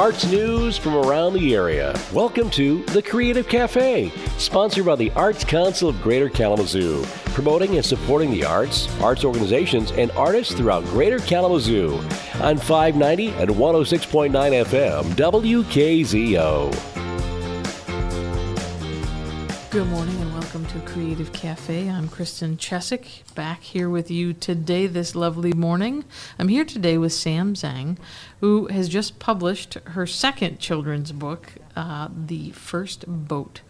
arts news from around the area. Welcome to The Creative Cafe, sponsored by the Arts Council of Greater Kalamazoo, promoting and supporting the arts, arts organizations, and artists throughout Greater Kalamazoo on 590 and 106.9 FM WKZO. Good morning welcome to Creative Cafe. I'm Kristen Chesick, back here with you today, this lovely morning. I'm here today with Sam Zhang, who has just published her second children's book, uh, The First Boat,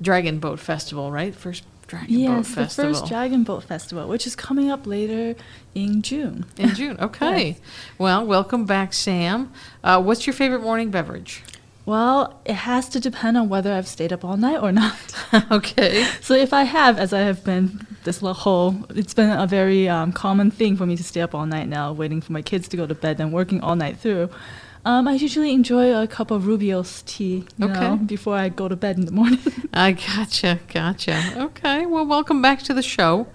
Dragon Boat Festival, right? First Dragon Boat Yes, the first Dragon Boat Festival, which is coming up later in June. in June. Okay. Yes. Well, welcome back, Sam. Uh, what's your favorite morning beverage? Well, it has to depend on whether I've stayed up all night or not. okay. so if I have, as I have been this whole, it's been a very um, common thing for me to stay up all night now, waiting for my kids to go to bed and working all night through. Um, I usually enjoy a cup of rooibos tea, you Okay. know, before I go to bed in the morning. I gotcha, gotcha. Okay, well, welcome back to the show.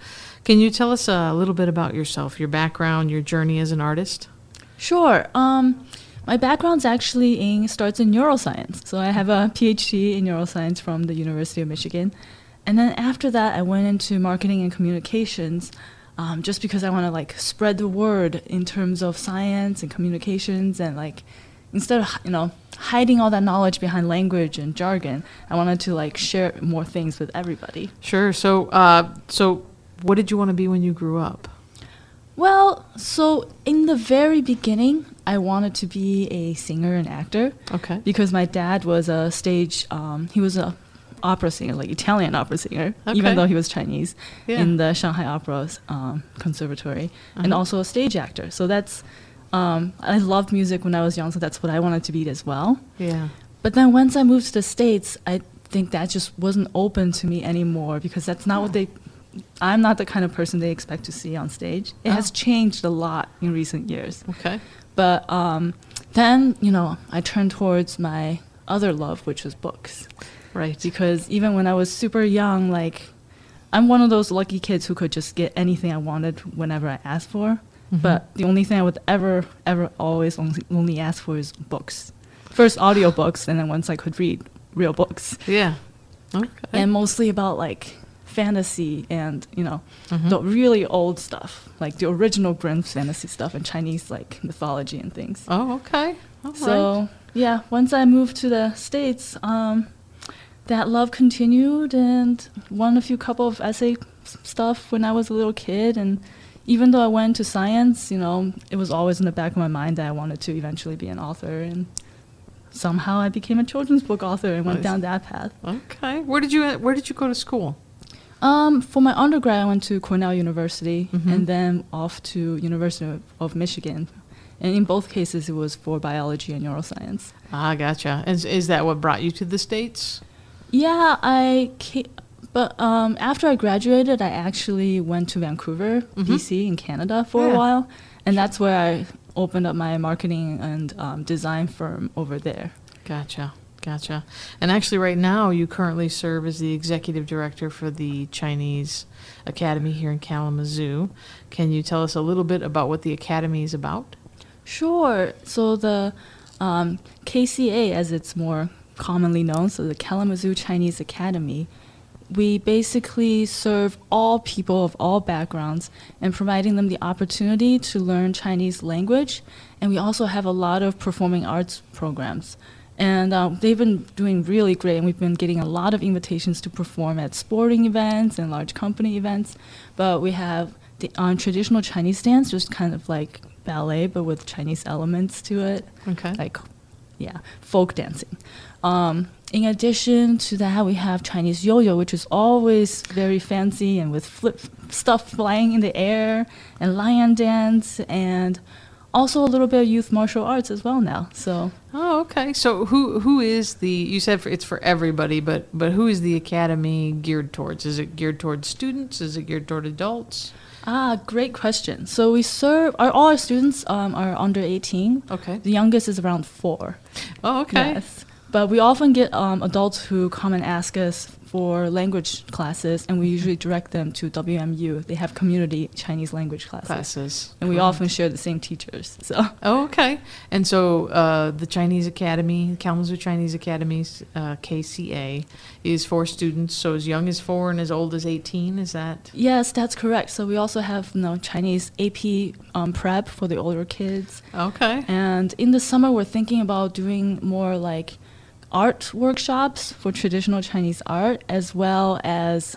Can you tell us a little bit about yourself, your background, your journey as an artist? Sure. Um, my background's actually in starts in neuroscience. So I have a PhD in neuroscience from the University of Michigan, and then after that, I went into marketing and communications, um, just because I want to like spread the word in terms of science and communications, and like instead of you know hiding all that knowledge behind language and jargon, I wanted to like share more things with everybody. Sure. So, uh, so what did you want to be when you grew up? Well, so in the very beginning, I wanted to be a singer and actor. Okay. because my dad was a stage um, he was a opera singer like italian opera singer Okay. even though he was chinese Yeah. in the shanghai opera um, conservatory and Uh-huh. also a stage actor so that's um, i loved music when i was young so that's what i wanted to be as well Yeah. but then once i moved to the states i think that just wasn't open to me anymore because that's not what they i'm not the kind of person they expect to see on stage it has Oh. changed a lot in recent years Okay. but um, then, you know, I turned towards my other love, which was books. Right. Because even when I was super young, like, I'm one of those lucky kids who could just get anything I wanted whenever I asked for. Mm-hmm. But the only thing I would ever, ever, always only, only ask for is books. First audiobooks, and then once I could read real books. Yeah. Okay. And mostly about, like, fantasy and, you know, Mhm. the really old stuff, like the original Grimm fantasy stuff and Chinese, like, mythology and things. oh, okay. All right. So yeah, once I moved to the states, um, that love continued, and won a few couple of essay stuff when I was a little kid. And even though I went to science, you know, it was always in the back of my mind that I wanted to eventually be an author. And somehow I became a children's book author and went Nice. down that path. Okay. Where did you Where did you go to school? Um, for my undergrad, I went to Cornell University Mhm. and then off to University of, of Michigan. And in both cases, it was for biology and neuroscience. Ah, gotcha. Is is that what brought you to the states? Yeah, I ca- but um, after I graduated, I actually went to Vancouver, Mhm. BC, in Canada for Yeah. a while, and that's where I opened up my marketing and um, design firm over there. Gotcha. Gotcha. And actually, right now, you currently serve as the executive director for the Chinese Academy here in Kalamazoo. Can you tell us a little bit about what the academy is about? Sure. So the um, KCA, as it's more commonly known, so the Kalamazoo Chinese Academy, we basically serve all people of all backgrounds and providing them the opportunity to learn Chinese language. And we also have a lot of performing arts programs. And um, they've been doing really great, and we've been getting a lot of invitations to perform at sporting events and large company events. But we have the um, traditional Chinese dance, just kind of like ballet, but with Chinese elements to it Okay. like yeah folk dancing um, in addition to that we have chinese yo-yo which is always very fancy and with flip stuff flying in the air and lion dance and also a little bit of youth martial arts as well now so Oh, okay. So who who is the? You said for, it's for everybody, but but who is the academy geared towards? Is it geared towards students? Is it geared toward adults? ah great question so we serve our, all our students um, are under 18 Okay. the youngest is around four Oh, okay. Yes. But we often get um, adults who come and ask us for language classes, and we usually direct them to WMU. They have community Chinese language classes, Classes. and we often share the same teachers. So Oh, okay. And so uh, the Chinese Academy, Kalamazoo Chinese Academy's uh, KCA, is for students so as young as four and as old as 18. Is that? yes, that's correct. So we also have you know Chinese AP um, prep for the older kids, Okay. and in the summer we're thinking about doing more like art workshops for traditional Chinese art, as well as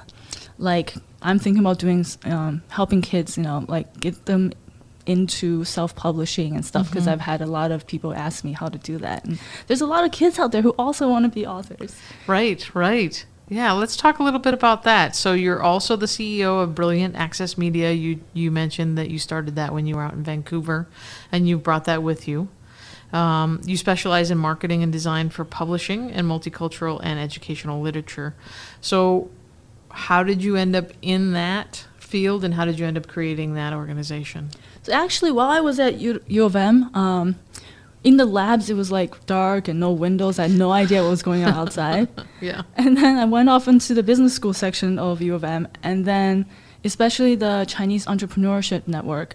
like I'm thinking about doing um, helping kids, you know, like get them into self-publishing and stuff because Mhm. I've had a lot of people ask me how to do that. And there's a lot of kids out there who also want to be authors. Right, right. Yeah, let's talk a little bit about that. So you're also the CEO of Brilliant Access Media. You you mentioned that you started that when you were out in Vancouver, and you brought that with you. Um, you specialize in marketing and design for publishing and multicultural and educational literature. So, how did you end up in that field, and how did you end up creating that organization? So actually, while I was at U, U of M, um, in the labs it was like dark and no windows. I had no idea what was going on outside. Yeah. And then I went off into the business school section of U of M, and then especially the Chinese Entrepreneurship Network.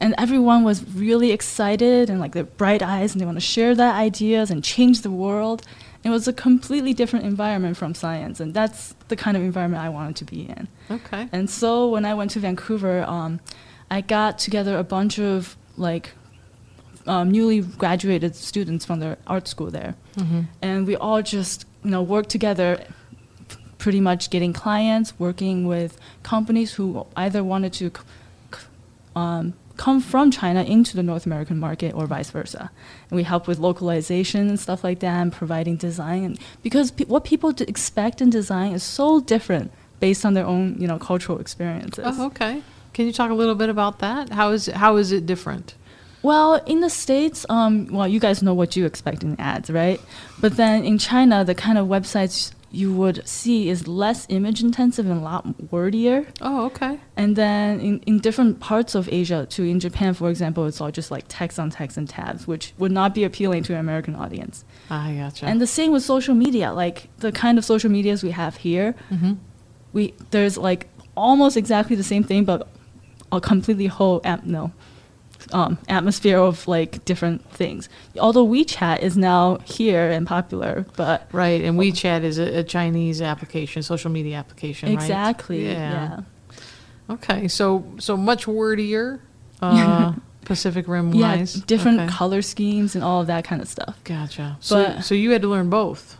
And everyone was really excited and like their bright eyes, and they want to share their ideas and change the world. It was a completely different environment from science, and that's the kind of environment I wanted to be in. Okay. And so when I went to Vancouver, um, I got together a bunch of like um, newly graduated students from the art school there, hmm and we all just you know worked together, pretty much getting clients, working with companies who either wanted to um, come from China into the North American market or vice versa. And we help with localization and stuff like that, and providing design. And because pe- what people d- expect in design is so different based on their own you know cultural experiences. Oh, okay. Can you talk a little bit about that? How is how is it different? Well, in the States, um, well, you guys know what you expect in ads, right? But then in China, the kind of websites you would see is less image intensive and a lot wordier. Oh, okay. And then in, in different parts of Asia, too, in Japan, for example, it's all just like text on text and tabs, which would not be appealing to an American audience. I gotcha. And the same with social media, like the kind of social medias we have here, hmm we there's like almost exactly the same thing, but a completely whole app no um, atmosphere of like different things. Although WeChat is now here and popular, but Right, and WeChat is a, a Chinese application, social media application, right? exactly, Yeah. yeah, Okay, so so much wordier, uh, Pacific Rim yeah, wise. different Okay. color schemes and all of that kind of stuff. Gotcha. So so you had to learn both.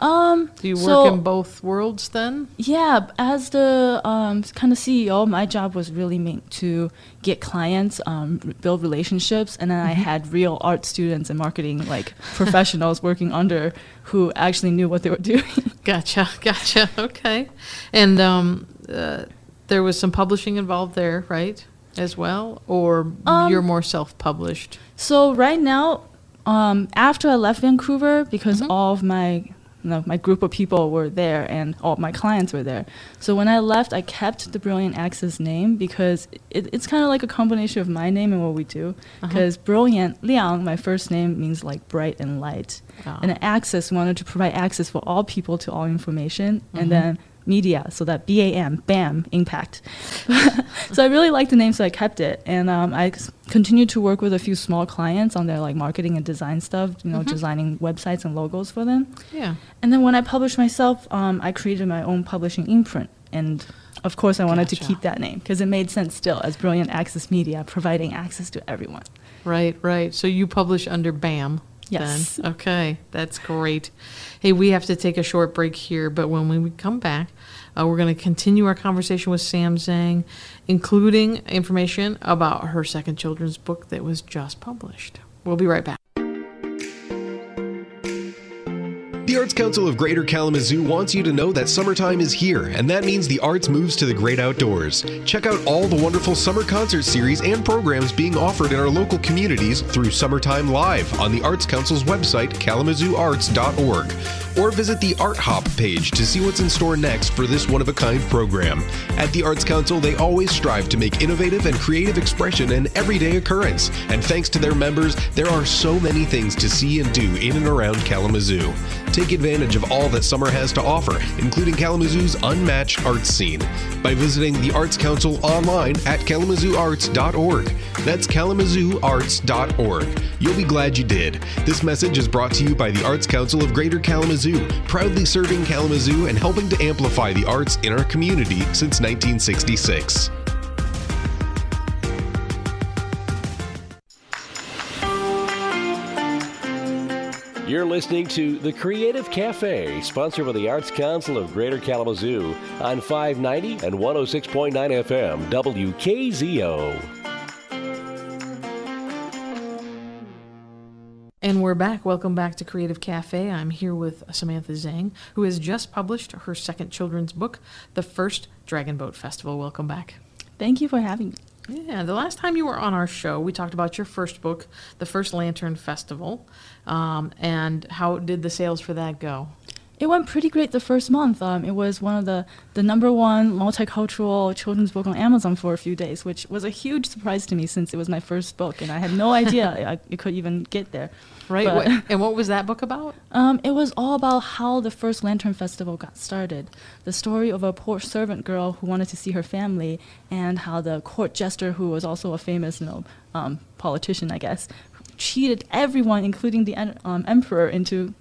Um, Do you work so, in both worlds then? Yeah, as the um, kind of CEO, my job was really meant to get clients, um, build relationships, and then I Mm-hmm. had real art students and marketing like professionals working under who actually knew what they were doing. Gotcha, gotcha. Okay, and um, uh, there was some publishing involved there, right? As well, or Um, you're more self-published? So right now, um, after I left Vancouver, because Mhm. all of my you know, my group of people were there and all my clients were there. So when I left, I kept the Brilliant Access name because it, it's kind of like a combination of my name and what we do. Uh-huh. Because Brilliant, Liang, my first name means like bright and light. Ah. And Access wanted to provide access for all people to all information. Mhm. And then media, so that B A M, BAM, impact. so I really liked the name, so I kept it. And um, I continued to work with a few small clients on their like marketing and design stuff, you know, Mhm. designing websites and logos for them. yeah. And then when I published myself, um, I created my own publishing imprint. And of course, I wanted to keep that name because it made sense still as Brilliant Access Media, providing access to everyone. Right, right. So you publish under BAM. Yes. Then. Okay, that's great. Hey, we have to take a short break here, but when we come back, uh, we're going to continue our conversation with Sam Zhang, including information about her second children's book that was just published. We'll be right back. The Arts Council of Greater Kalamazoo wants you to know that summertime is here, and that means the arts moves to the great outdoors. Check out all the wonderful summer concert series and programs being offered in our local communities through Summertime Live on the Arts Council's website, kalamazooarts.org. or visit the Art Hop page to see what's in store next for this one of a kind program. At the Arts Council, they always strive to make innovative and creative expression an everyday occurrence. And thanks to their members, there are so many things to see and do in and around Kalamazoo. Take advantage of all that summer has to offer, including Kalamazoo's unmatched arts scene, by visiting the Arts Council online at kalamazooarts.org. That's kalamazooarts.org. You'll be glad you did. This message is brought to you by the Arts Council of Greater Kalamazoo, proudly serving Kalamazoo and helping to amplify the arts in our community since 1966. You're listening to The Creative Cafe, sponsored by the Arts Council of Greater Kalamazoo on 590 and 106.9 FM, WKZO. And we're back. Welcome back to Creative Cafe. I'm here with Samantha Zhang, who has just published her second children's book, The First Dragon Boat Festival. Welcome back. Thank you for having me. Yeah, the last time you were on our show, we talked about your first book, The First Lantern Festival, um, and how did the sales for that go? It went pretty great the first month. Um, it was one of the, the number one multicultural children's book on Amazon for a few days, which was a huge surprise to me since it was my first book, and I had no idea I, it could even get there. Right. But- and what was that book about? Um, it was all about how the first Lantern Festival got started. The story of a poor servant girl who wanted to see her family, and how the court jester, who was also a famous, you know, um, politician, I guess, cheated everyone, including the um, emperor, into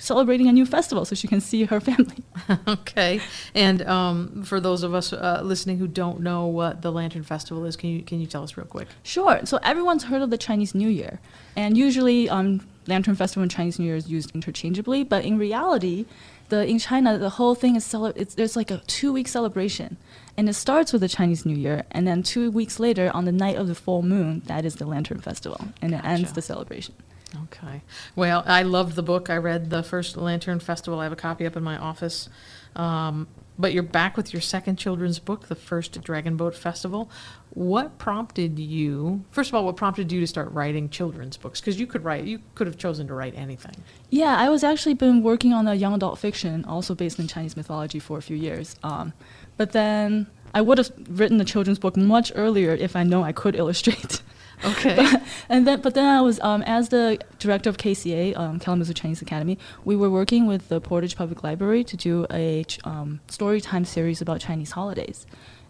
celebrating a new festival so she can see her family. okay. And um, for those of us uh, listening who don't know what the Lantern Festival is, can you can you tell us real quick? Sure. So everyone's heard of the Chinese New Year, and usually um, Lantern Festival and Chinese New Year is used interchangeably. But in reality, the in China the whole thing is cele- it's, there's like a two week celebration, and it starts with the Chinese New Year, and then two weeks later on the night of the full moon, that is the Lantern Festival, and it ends the celebration. Okay. Well, I loved the book. I read the first Lantern Festival. I have a copy up in my office. Um, but you're back with your second children's book, the first Dragon Boat Festival. What prompted you? First of all, what prompted you to start writing children's books? Because you could write, you could have chosen to write anything. Yeah, I was actually been working on a young adult fiction, also based in Chinese mythology, for a few years. Um, but then I would have written a children's book much earlier if I know I could illustrate. Okay. But, and then, but then I was um, as the director of KCA, um, Kalamazoo Chinese Academy. We were working with the Portage Public Library to do a um, story time series about Chinese holidays,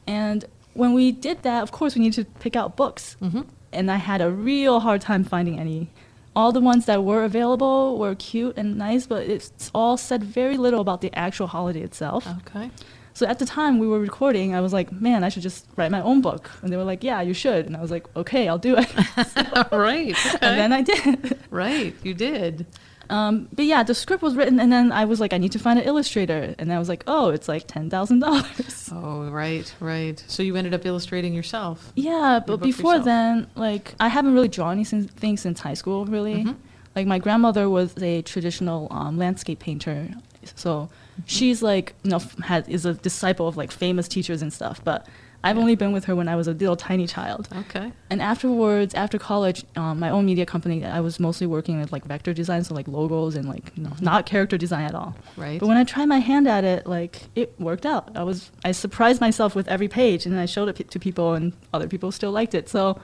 and when we did that, of course, we needed to pick out books, Mhm. and I had a real hard time finding any. All the ones that were available were cute and nice, but it's all said very little about the actual holiday itself. okay. So at the time we were recording, I was like, man, I should just write my own book. And they were like, yeah, you should. And I was like, okay, I'll do it. right. Okay. and then I did. right. You did. Um, but yeah, the script was written, and then I was like, I need to find an illustrator. And I was like, oh, it's like $10,000. Oh, right. Right. So you ended up illustrating yourself. Yeah, but before yourself. then, like, I haven't really drawn anything since high school, really. Mhm. Like, my grandmother was a traditional um, landscape painter. So Mm-hmm. she's like, you know, has, is a disciple of like famous teachers and stuff. But I've only been with her when I was a little tiny child. Okay. And afterwards, after college, um, my own media company, I was mostly working with like vector design, so like logos and like you know, not character design at all. Right. But when I tried my hand at it, like it worked out. I was I surprised myself with every page, and I showed it p- to people, and other people still liked it. So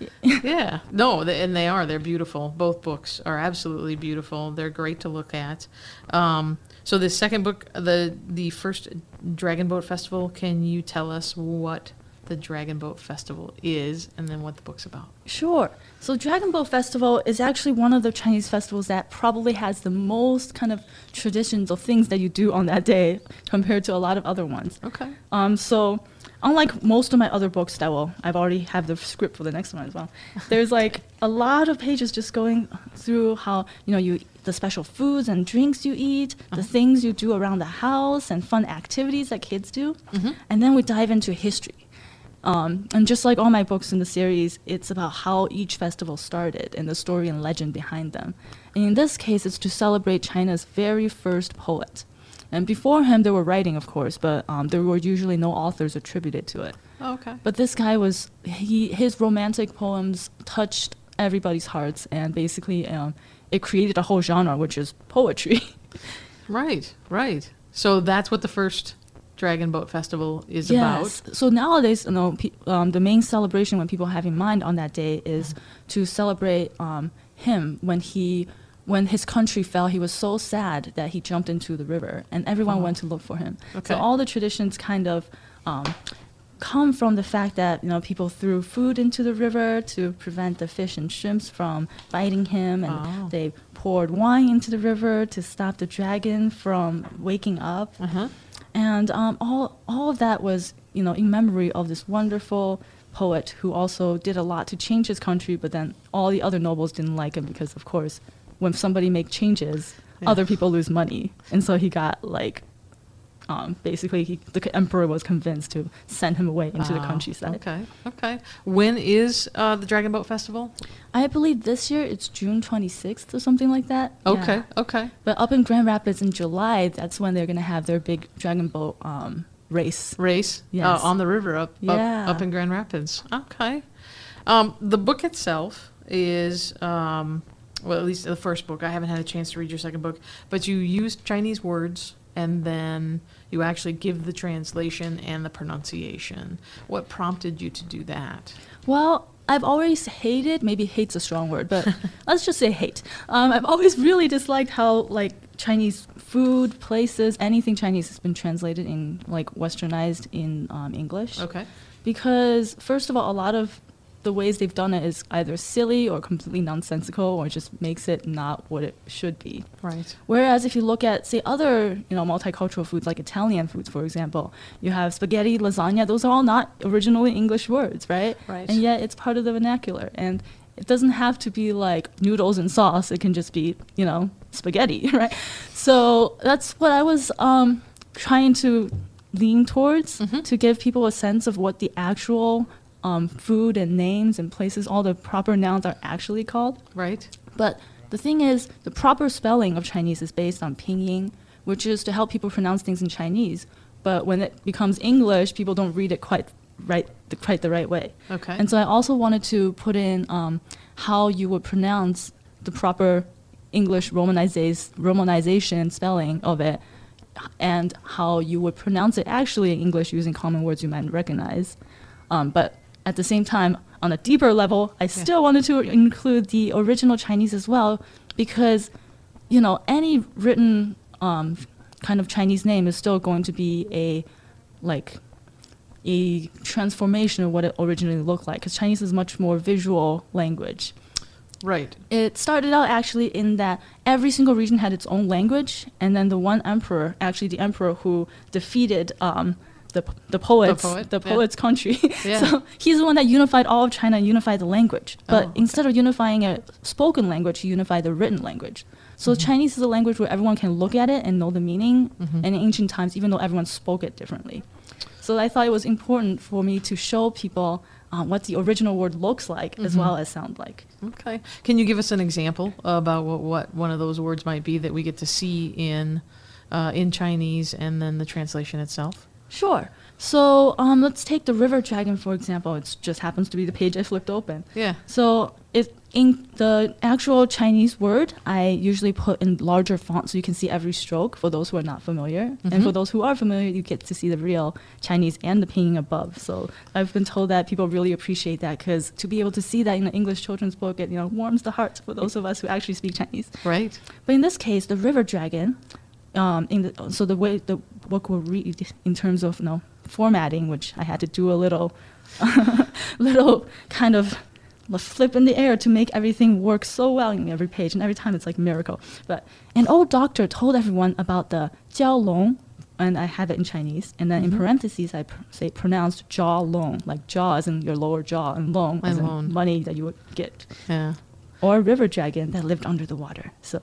Yeah, no, th- and they are. They're beautiful. Both books are absolutely beautiful. They're great to look at. Um, so the second book, the the first Dragon Boat Festival. Can you tell us what the Dragon Boat Festival is, and then what the book's about? Sure. So Dragon Boat Festival is actually one of the Chinese festivals that probably has the most kind of traditions of things that you do on that day compared to a lot of other ones. Okay. Um, so unlike most of my other books that will I've already have the script for the next one as well. There's like a lot of pages just going through how you know you the special foods and drinks you eat, the things you do around the house, and fun activities that kids do, and then we dive into history. Um, and just like all my books in the series, it's about how each festival started and the story and legend behind them. And in this case, it's to celebrate China's very first poet. And before him, there were writing, of course, but um, there were usually no authors attributed to it. Oh, okay. But this guy was he his romantic poems touched everybody's hearts, and basically um, it created a whole genre, which is poetry. Right, right. So that's what the first Dragon Boat Festival is Yes. about. So nowadays, you know, pe- um, the main celebration when people have in mind on that day is to celebrate um, him when he, when his country fell. He was so sad that he jumped into the river, and everyone went to look for him. Okay. So all the traditions kind of. Um, come from the fact that you know people threw food into the river to prevent the fish and shrimps from biting him and Oh. they poured wine into the river to stop the dragon from waking up Uh-huh. and um, all all of that was you know in memory of this wonderful poet who also did a lot to change his country, but then all the other nobles didn't like him because of course when somebody make changes, Yeah. other people lose money, and so he got like. Um, basically, he, the emperor was convinced to send him away into the Ah, countryside. Okay, okay. When is uh, the Dragon Boat Festival? I believe this year it's June 26th or something like that. Okay, Yeah. okay. But up in Grand Rapids in July, that's when they're gonna have their big dragon boat um, race. Race Yes. uh, on the river up, Yeah. up up in Grand Rapids. Okay. Um, the book itself is um, well, at least the first book. I haven't had a chance to read your second book, but you use Chinese words and then you actually give the translation and the pronunciation. What prompted you to do that? Well, I've always hated, maybe hate's a strong word, but let's just say hate. Um, I've always really disliked how like Chinese food, places, anything Chinese has been translated in like westernized in um, English. Okay. Because first of all, a lot of the ways they've done it is either silly or completely nonsensical or just makes it not what it should be. Right. Whereas if you look at say other you know multicultural foods like Italian foods, for example, you have spaghetti, lasagna. Those are all not originally English words, right? Right. And yet it's part of the vernacular, and it doesn't have to be like noodles and sauce. It can just be you know spaghetti, right? So that's what I was um, trying to lean towards Mhm. to give people a sense of what the actual um, food and names and places, all the proper nouns are actually called. Right. But the thing is, the proper spelling of Chinese is based on pinyin, which is to help people pronounce things in Chinese. But when it becomes English, people don't read it quite right, the, quite the right way. Okay. And so I also wanted to put in um, how you would pronounce the proper English romanization, romanization spelling of it, and how you would pronounce it actually in English using common words you might recognize. Um, but at the same time, on a deeper level, I still wanted to include the original Chinese as well, because, you know, any written um, kind of Chinese name is still going to be a, like, a transformation of what it originally looked like, because Chinese is much more visual language. right. It started out actually in that every single region had its own language, and then the one emperor, actually the emperor who defeated um, the the poets, poet, the yeah. poets' country. Yeah. so he's the one that unified all of China and unified the language. But Oh, okay. instead of unifying a spoken language, he unified the written language. So Mm-hmm. Chinese is a language where everyone can look at it and know the meaning. And in ancient times, even though everyone spoke it differently. So I thought it was important for me to show people uh, what the original word looks like as Mm-hmm. well as sound like. Okay. Can you give us an example about what, what one of those words might be that we get to see in uh, in Chinese and then the translation itself? Sure. So um, let's take the river dragon for example. It just happens to be the page I flipped open. Yeah. So it in the actual Chinese word, I usually put in larger font so you can see every stroke for those who are not familiar. And for Mhm. those who are familiar, you get to see the real Chinese and the pinyin above. So I've been told that people really appreciate that because to be able to see that in an English children's book, it you know warms the hearts for those of us who actually speak Chinese. Right. But in this case, the river dragon, um, in the, so the way the book will read in terms of you know, formatting, which I had to do a little, little kind of flip in the air to make everything work so well in every page, and every time it's like a miracle. But an old doctor told everyone about the jiao long, and I have it in Chinese, and then in parentheses I pr- say pronounced jaw long, like jaw as in your lower jaw, and long as in long. money that you would get, Yeah. Or river dragon that lived under the water. So.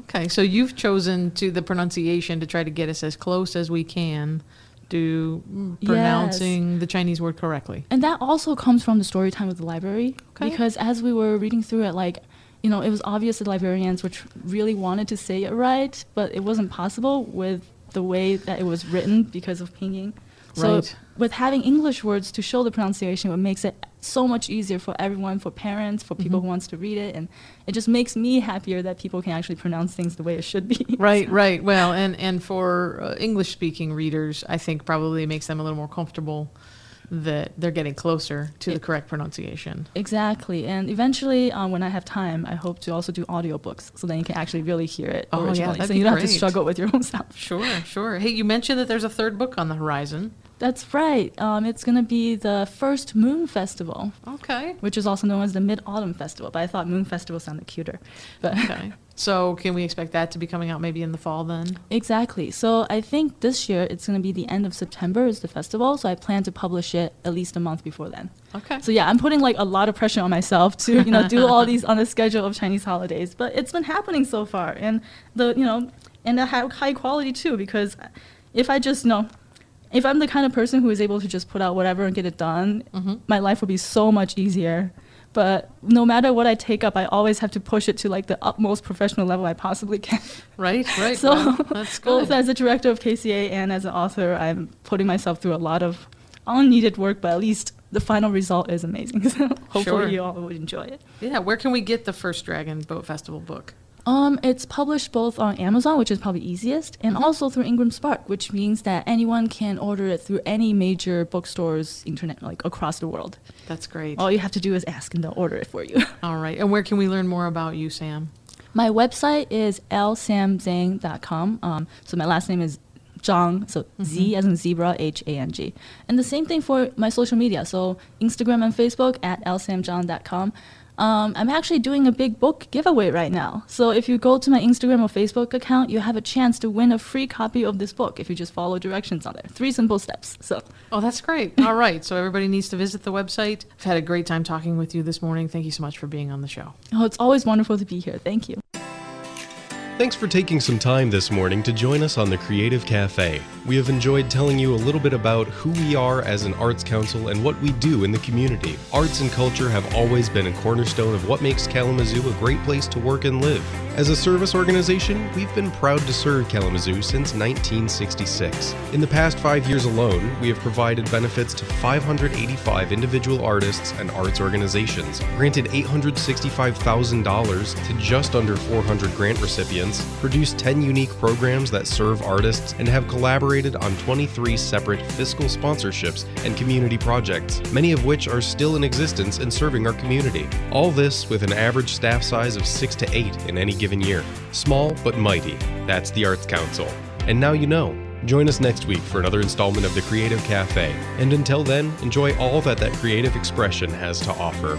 Okay. So you've chosen to the pronunciation to try to get us as close as we can to mm, Yes. pronouncing the Chinese word correctly. And that also comes from the story time of the library. Okay. Because as we were reading through it, like, you know, it was obvious that librarians which really wanted to say it right, but it wasn't possible with the way that it was written because of pinyin. So Right. With having English words to show the pronunciation, it makes it so much easier for everyone, for parents, for people who wants to read it, and it just makes me happier that people can actually pronounce things the way it should be. Right, right. Well, and and for uh, English speaking readers, I think probably it makes them a little more comfortable that they're getting closer to the correct pronunciation. Exactly, and eventually, um, when I have time, I hope to also do audiobooks, so then you can actually really hear it Oh, yeah, that'd so you don't have to struggle with your own sound. Sure, sure. Hey, you mentioned that there's a third book on the horizon. That's right. Um, it's going to be the first Moon Festival, Okay. which is also known as the Mid Autumn Festival. But I thought Moon Festival sounded cuter. But Okay. So can we expect that to be coming out maybe in the fall then? exactly. So I think this year it's going to be the end of September is the festival. So I plan to publish it at least a month before then. Okay. So yeah, I'm putting like a lot of pressure on myself to you know do all these on the schedule of Chinese holidays. But it's been happening so far, and the you know and the high, high quality too. Because if I just you know. If I'm the kind of person who is able to just put out whatever and get it done, Mhm. my life would be so much easier. But no matter what I take up, I always have to push it to like the utmost professional level I possibly can. Right, right. So that's both as a director of KCA and as an author, I'm putting myself through a lot of unneeded work, but at least the final result is amazing. So hopefully Sure. you all would enjoy it. Yeah, where can we get the first Dragon Boat Festival book? Um, it's published both on Amazon, which is probably easiest, and also through Ingram Spark, which means that anyone can order it through any major bookstores, internet, like across the world. That's great. All you have to do is ask, and they'll order it for you. All right. And where can we learn more about you, Sam? My website is lsamzhang.com. Um, so my last name is Zhang, so Z as in zebra, H A N G. And the same thing for my social media. So Instagram and Facebook at lsamzhang.com. Um, I'm actually doing a big book giveaway right now. So if you go to my Instagram or Facebook account, you have a chance to win a free copy of this book if you just follow directions on there. Three simple steps. So Oh, that's great. All right. So everybody needs to visit the website. I've had a great time talking with you this morning. Thank you so much for being on the show. oh, it's always wonderful to be here. Thank you. Thanks for taking some time this morning to join us on the Creative Cafe. We have enjoyed telling you a little bit about who we are as an arts council and what we do in the community. Arts and culture have always been a cornerstone of what makes Kalamazoo a great place to work and live. As a service organization, we've been proud to serve Kalamazoo since 1966. In the past five years alone, we have provided benefits to 585 individual artists and arts organizations, granted $865,000 to just under 400 grant recipients, produced 10 unique programs that serve artists, and have collaborated on 23 separate fiscal sponsorships and community projects, many of which are still in existence and serving our community. All this with an average staff size of 6 to 8 in any given year. Small but mighty. That's the Arts Council. And now you know. Join us next week for another installment of the Creative Cafe. And until then, enjoy all that that creative expression has to offer.